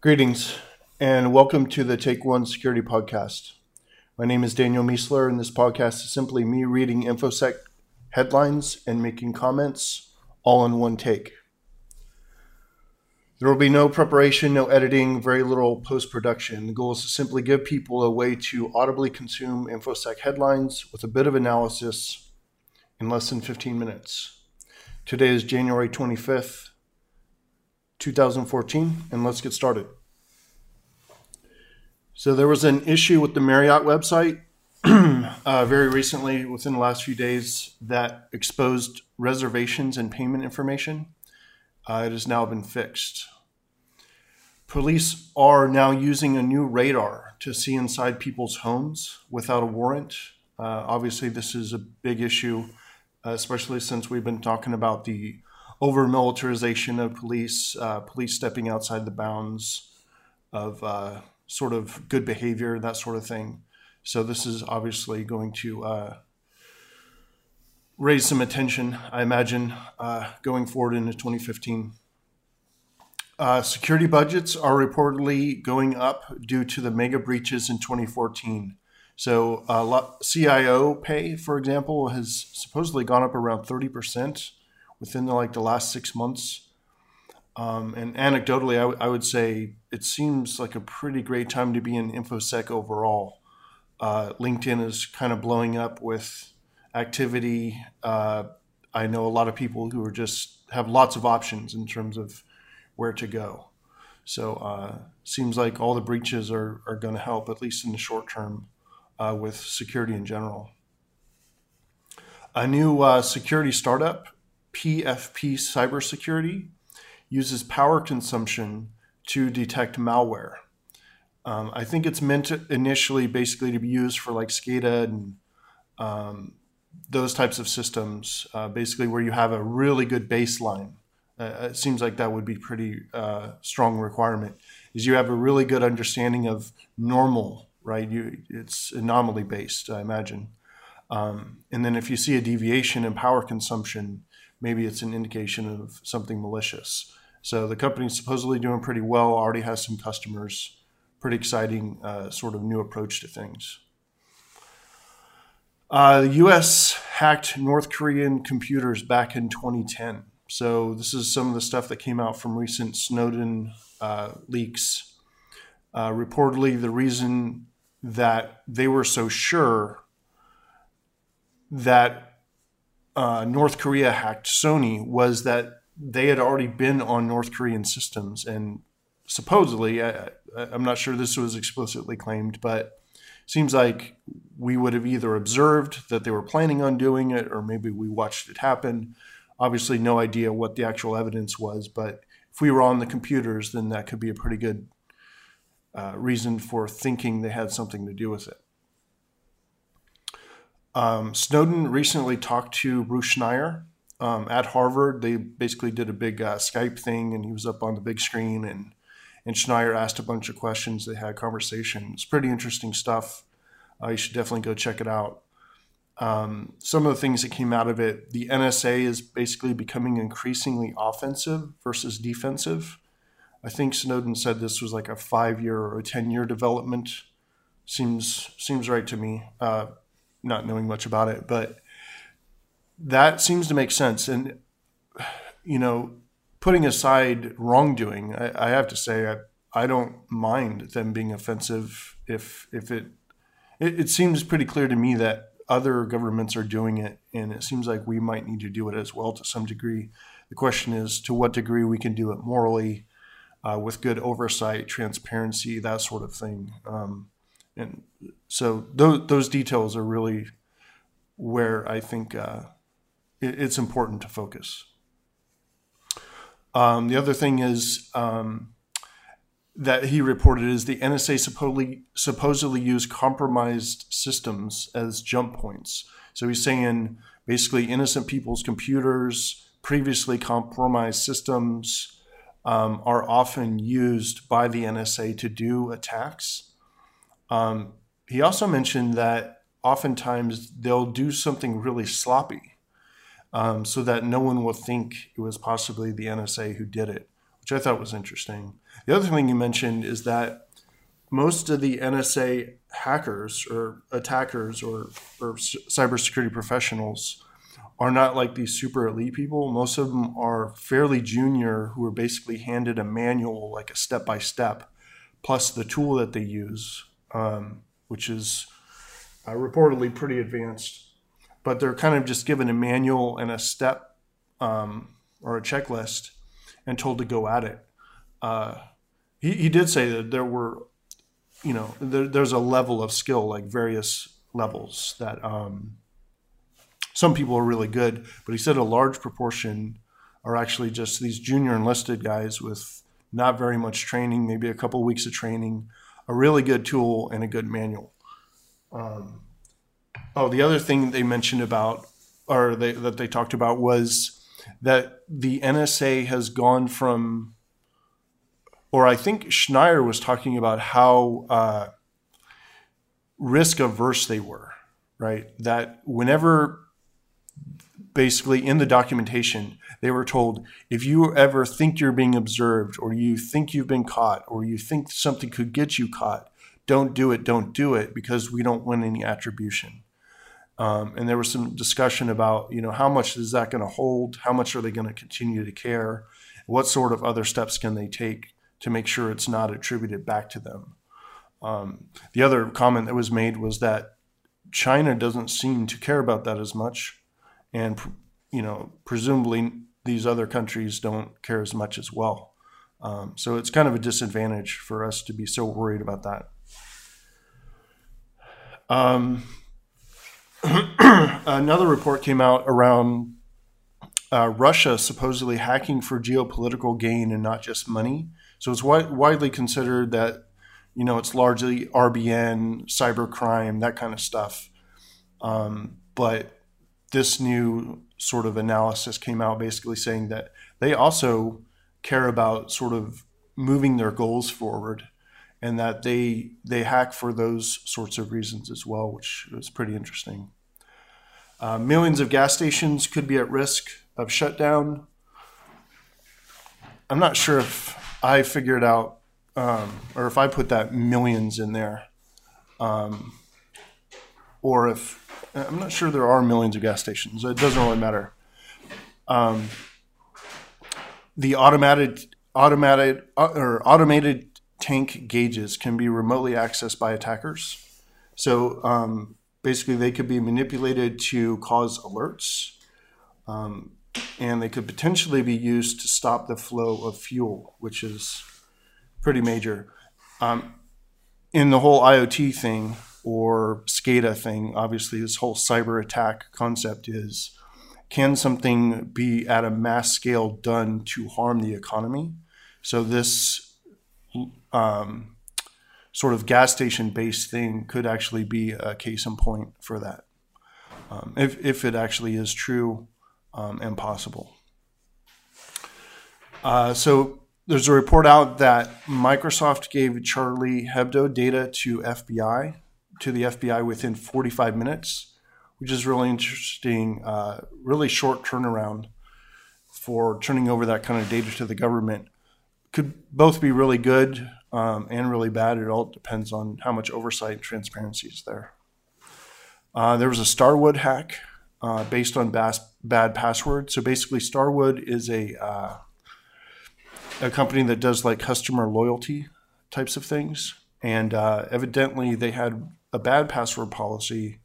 Greetings and welcome to the Take One Security Podcast. My name is Daniel Miessler, and this podcast is simply me reading InfoSec headlines and making comments all in one take. There will be no preparation, no editing, very little post production. The goal is to simply give people a way to audibly consume InfoSec headlines with a bit of analysis in less than 15 minutes. Today is January 25th, 2014, and let's get started. So there was an issue with the Marriott website uh, very recently, within the last few days, that exposed reservations and payment information. Uh, it has now been fixed. Police are now using a new radar to see inside people's homes without a warrant. Uh, obviously, this is a big issue, especially since we've been talking about the over militarization of police, uh, police stepping outside the bounds of uh, sort of good behavior, that sort of thing. So this is obviously going to uh, raise some attention, I imagine, uh, going forward into 2015. Uh, security budgets are reportedly going up due to the mega breaches in 2014. So, uh, CIO pay, for example, has supposedly gone up around 30% within the, like the last six months. Um, and anecdotally, I, w- I would say it seems like a pretty great time to be in infosec overall. Uh, LinkedIn is kind of blowing up with activity. Uh, I know a lot of people who are just have lots of options in terms of where to go. So uh, seems like all the breaches are, are going to help at least in the short term uh, with security in general. A new uh, security startup PFP Cybersecurity uses power consumption to detect malware. Um, I think it's meant to initially basically to be used for like SCADA and um, those types of systems, uh, basically where you have a really good baseline. Uh, it seems like that would be pretty uh, strong requirement. Is you have a really good understanding of normal, right? You it's anomaly based, I imagine. Um, and then if you see a deviation in power consumption, maybe it's an indication of something malicious. So the company's supposedly doing pretty well, already has some customers. Pretty exciting uh, sort of new approach to things. Uh, the U.S. hacked North Korean computers back in 2010. So this is some of the stuff that came out from recent Snowden uh, leaks. Uh, reportedly, the reason that they were so sure that uh, North Korea hacked Sony was that they had already been on North Korean systems, and supposedly, I, am not sure this was explicitly claimed, but seems like we would have either observed that they were planning on doing it, or maybe we watched it happen. Obviously, no idea what the actual evidence was, but if we were on the computers, then that could be a pretty good uh, reason for thinking they had something to do with it. Um, Snowden recently talked to Bruce Schneier um, at Harvard. They basically did a big uh, Skype thing, and he was up on the big screen, and and Schneier asked a bunch of questions. They had a conversation. It's pretty interesting stuff. Uh, you should definitely go check it out. Um, some of the things that came out of it, the NSA is basically becoming increasingly offensive versus defensive. I think Snowden said this was like a five year or a 10 year development. Seems seems right to me. Uh, not knowing much about it, but that seems to make sense. And you know, putting aside wrongdoing, I, I have to say I, I don't mind them being offensive if if it, it it seems pretty clear to me that other governments are doing it, and it seems like we might need to do it as well to some degree. The question is to what degree we can do it morally, uh, with good oversight, transparency, that sort of thing. Um, and so those those details are really where I think uh, it, it's important to focus. Um, the other thing is um, that he reported is the NSA supposedly supposedly used compromised systems as jump points. So he's saying basically innocent people's computers, previously compromised systems, um, are often used by the NSA to do attacks. Um, he also mentioned that oftentimes they'll do something really sloppy um, so that no one will think it was possibly the NSA who did it, which I thought was interesting. The other thing you mentioned is that most of the NSA hackers or attackers or, or cybersecurity professionals are not like these super elite people. Most of them are fairly junior who are basically handed a manual, like a step by step, plus the tool that they use, um, which is uh, reportedly pretty advanced. But they're kind of just given a manual and a step um, or a checklist and told to go at it. Uh, he, he did say that there were, you know, there, there's a level of skill, like various levels that um, some people are really good, but he said a large proportion are actually just these junior enlisted guys with not very much training, maybe a couple weeks of training, a really good tool, and a good manual. Um, oh, the other thing they mentioned about, or they, that they talked about, was that the NSA has gone from, or I think Schneier was talking about how uh, risk averse they were, right? That whenever basically in the documentation, they were told if you ever think you're being observed or you think you've been caught or you think something could get you caught, don't do it, don't do it because we don't want any attribution. Um, and there was some discussion about, you know, how much is that going to hold? How much are they going to continue to care? What sort of other steps can they take to make sure it's not attributed back to them? Um, the other comment that was made was that China doesn't seem to care about that as much and you know presumably these other countries don't care as much as well. Um, so it's kind of a disadvantage for us to be so worried about that. Um, another report came out around uh, Russia supposedly hacking for geopolitical gain and not just money. So it's wi- widely considered that you know it's largely RBN, cybercrime, that kind of stuff. Um, but this new sort of analysis came out basically saying that they also care about sort of moving their goals forward and that they they hack for those sorts of reasons as well, which is pretty interesting. Uh, millions of gas stations could be at risk of shutdown. I'm not sure if I figured out um, or if I put that millions in there, um, or if I'm not sure there are millions of gas stations. It doesn't really matter. Um, the automated automated uh, or automated tank gauges can be remotely accessed by attackers. So um, basically, they could be manipulated to cause alerts, um, and they could potentially be used to stop the flow of fuel, which is pretty major. Um, in the whole IoT thing, or SCADA thing, obviously, this whole cyber attack concept is can something be at a mass scale done to harm the economy? So, this um, sort of gas station based thing could actually be a case in point for that, um, if, if it actually is true um, and possible. Uh, so, there's a report out that Microsoft gave Charlie Hebdo data to FBI to the FBI within 45 minutes, which is really interesting, uh, really short turnaround for turning over that kind of data to the government. Could both be really good um, and really bad. It all depends on how much oversight and transparency is there. Uh, there was a Starwood hack uh, based on bas- bad passwords. So basically, Starwood is a uh, a company that does like customer loyalty types of things, and uh, evidently they had a bad password policy,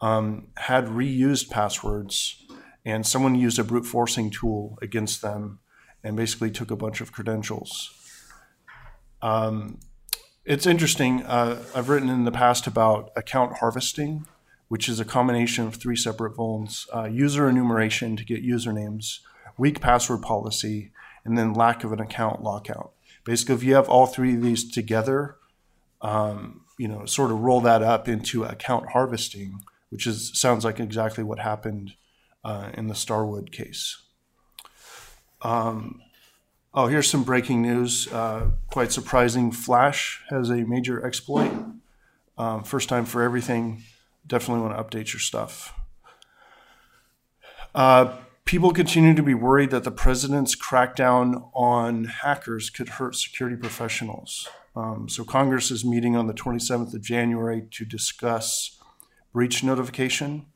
um, had reused passwords, and someone used a brute forcing tool against them and basically took a bunch of credentials. Um, it's interesting. Uh, I've written in the past about account harvesting, which is a combination of three separate vulns uh, user enumeration to get usernames, weak password policy, and then lack of an account lockout. Basically, if you have all three of these together, um, you know, sort of roll that up into account harvesting, which is sounds like exactly what happened uh, in the Starwood case. Um, oh, here's some breaking news. Uh, quite surprising. Flash has a major exploit. Um, first time for everything. Definitely want to update your stuff. Uh, people continue to be worried that the president's crackdown on hackers could hurt security professionals. Um, so Congress is meeting on the 27th of January to discuss breach notification.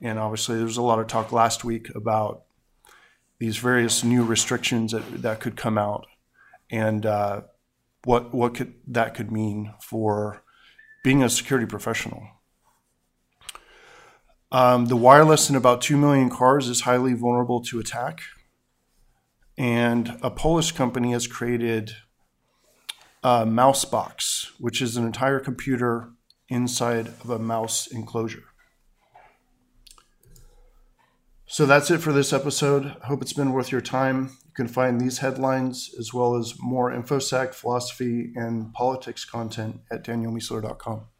And obviously, there was a lot of talk last week about these various new restrictions that, that could come out and uh, what what could that could mean for being a security professional. Um, the wireless in about 2 million cars is highly vulnerable to attack. And a Polish company has created a mouse box, which is an entire computer inside of a mouse enclosure. So that's it for this episode. I hope it's been worth your time. You can find these headlines as well as more InfoSec, philosophy, and politics content at danielmiessler.com.